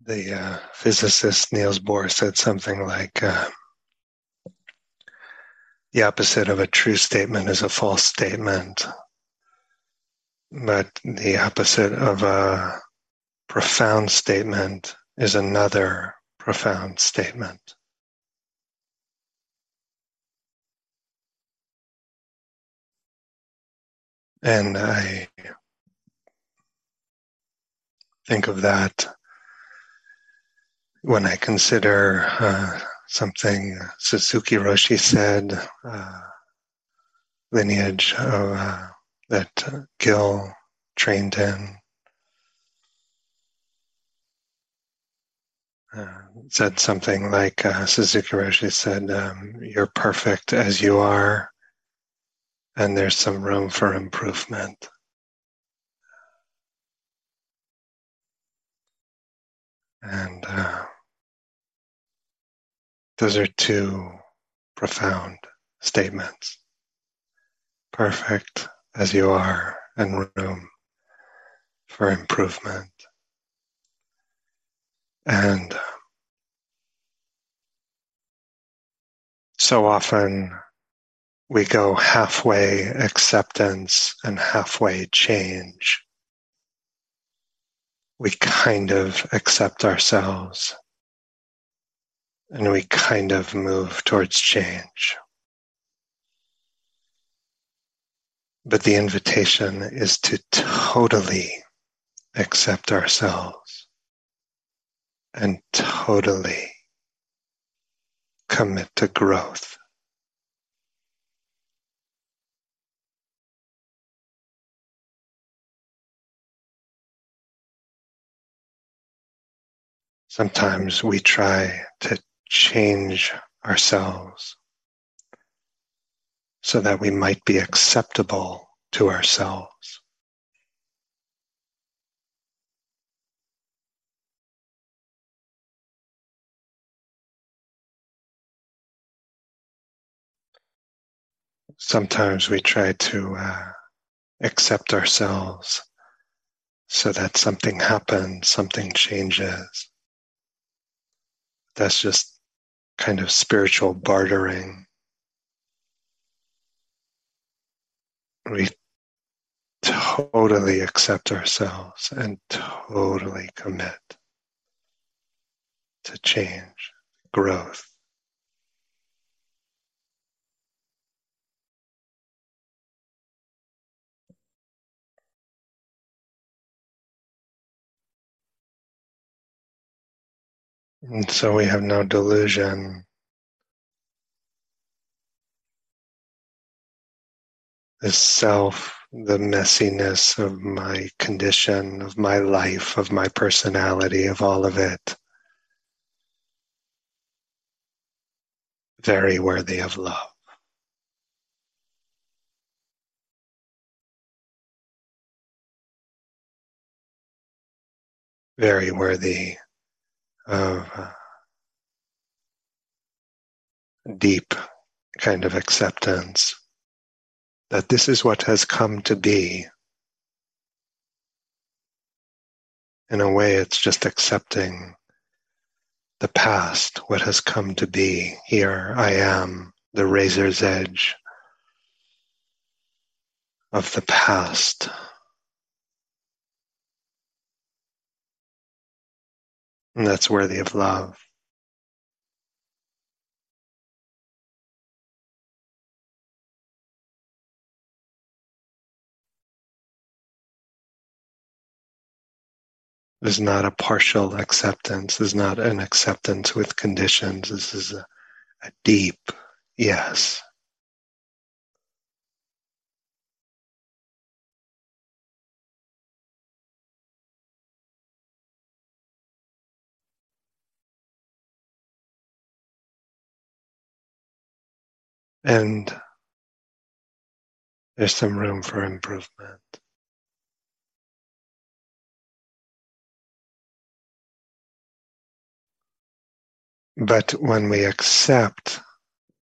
the uh, physicist Niels Bohr said something like uh, the opposite of a true statement is a false statement, but the opposite of a profound statement is another profound statement. And I think of that when I consider uh, something Suzuki Roshi said, uh, lineage of, uh, that Gil trained in, uh, said something like uh, Suzuki Roshi said, um, You're perfect as you are, and there's some room for improvement. And uh, those are two profound statements. Perfect as you are, and room for improvement. And so often we go halfway acceptance and halfway change we kind of accept ourselves and we kind of move towards change. But the invitation is to totally accept ourselves and totally commit to growth. Sometimes we try to change ourselves so that we might be acceptable to ourselves. Sometimes we try to uh, accept ourselves so that something happens, something changes. That's just kind of spiritual bartering. We totally accept ourselves and totally commit to change, growth. And so we have no delusion. The self, the messiness of my condition, of my life, of my personality, of all of it. Very worthy of love. Very worthy of uh, deep kind of acceptance that this is what has come to be. In a way, it's just accepting the past, what has come to be. Here I am, the razor's edge of the past. That's worthy of love. This is not a partial acceptance. This is not an acceptance with conditions. This is a, a deep yes. And there's some room for improvement. But when we accept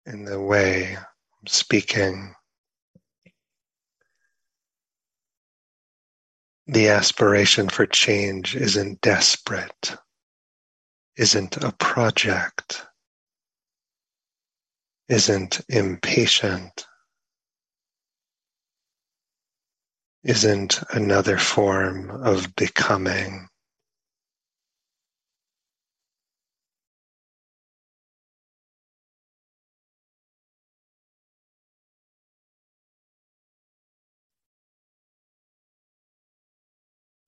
in the way I'm speaking, the aspiration for change isn't desperate. isn't a project, isn't impatient, isn't another form of becoming.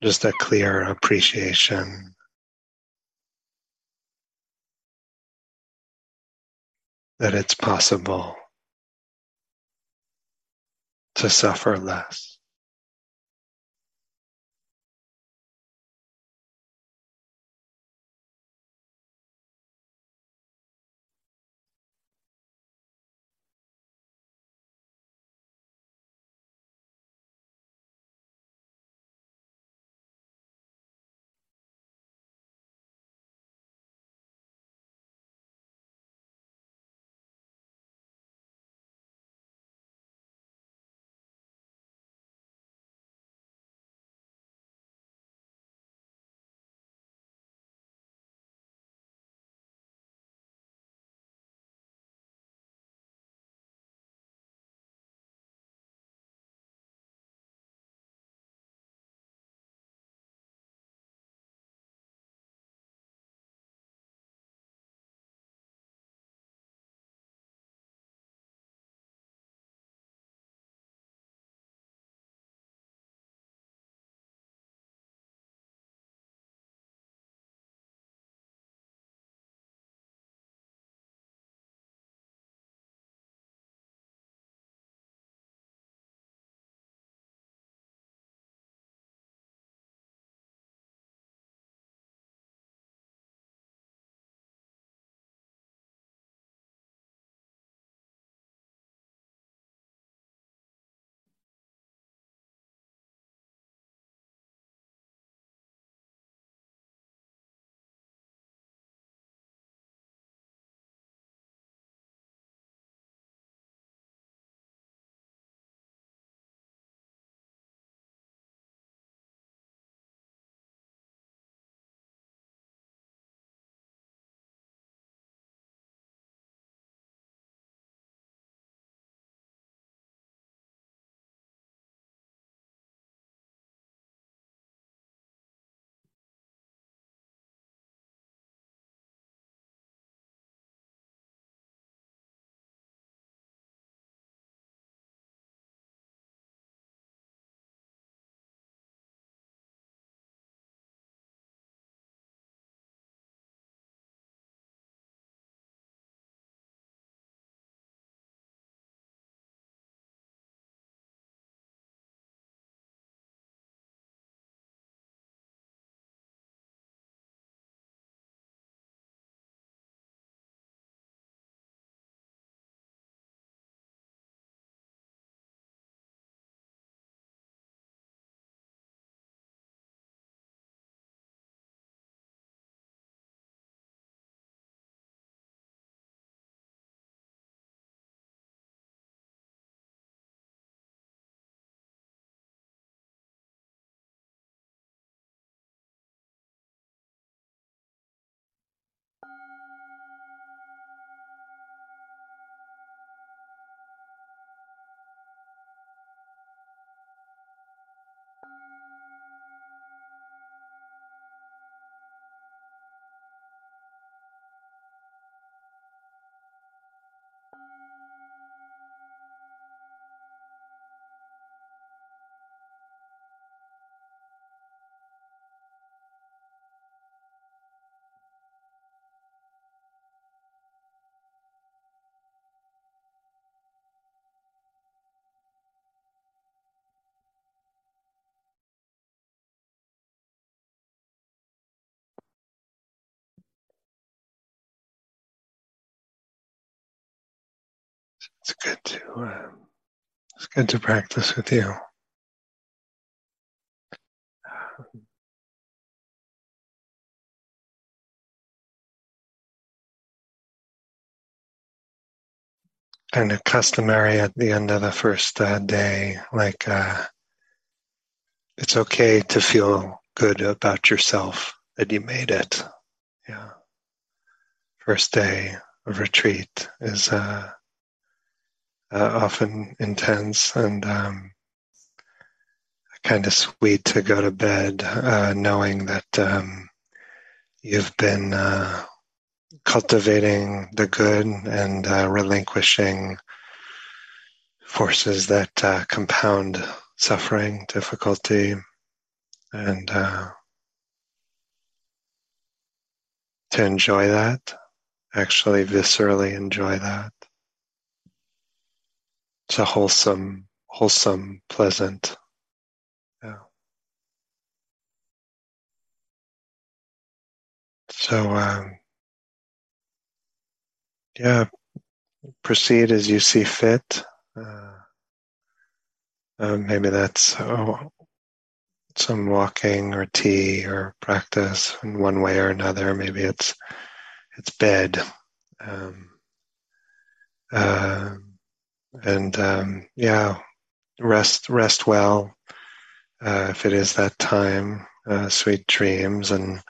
Just a clear appreciation that it's possible to suffer less. It's good to uh, it's good to practice with you. Kind of customary at the end of the first uh, day, like uh, it's okay to feel good about yourself that you made it. Yeah. first day of retreat is uh, uh, often intense and um, kind of sweet to go to bed uh, knowing that um, you've been uh, cultivating the good and uh, relinquishing forces that uh, compound suffering, difficulty, and uh, to enjoy that, actually viscerally enjoy that. A wholesome, wholesome, pleasant. Yeah. So, um, yeah, proceed as you see fit. Uh, uh, maybe that's oh, some walking or tea or practice in one way or another. Maybe it's it's bed, um, uh, and um, yeah, rest rest well uh, if it is that time. Uh, sweet dreams and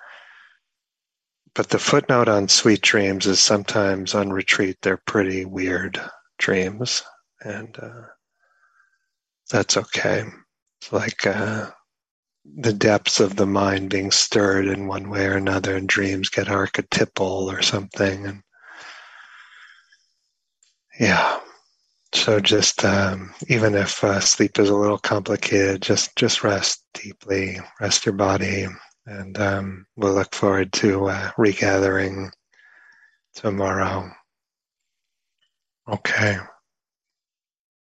but the footnote on sweet dreams is sometimes on retreat they're pretty weird dreams, and uh, that's okay. It's like uh, the depths of the mind being stirred in one way or another, and dreams get archetypal or something, and yeah. So just um, even if uh, sleep is a little complicated, just just rest deeply, rest your body, and um, we'll look forward to uh, regathering tomorrow. Okay.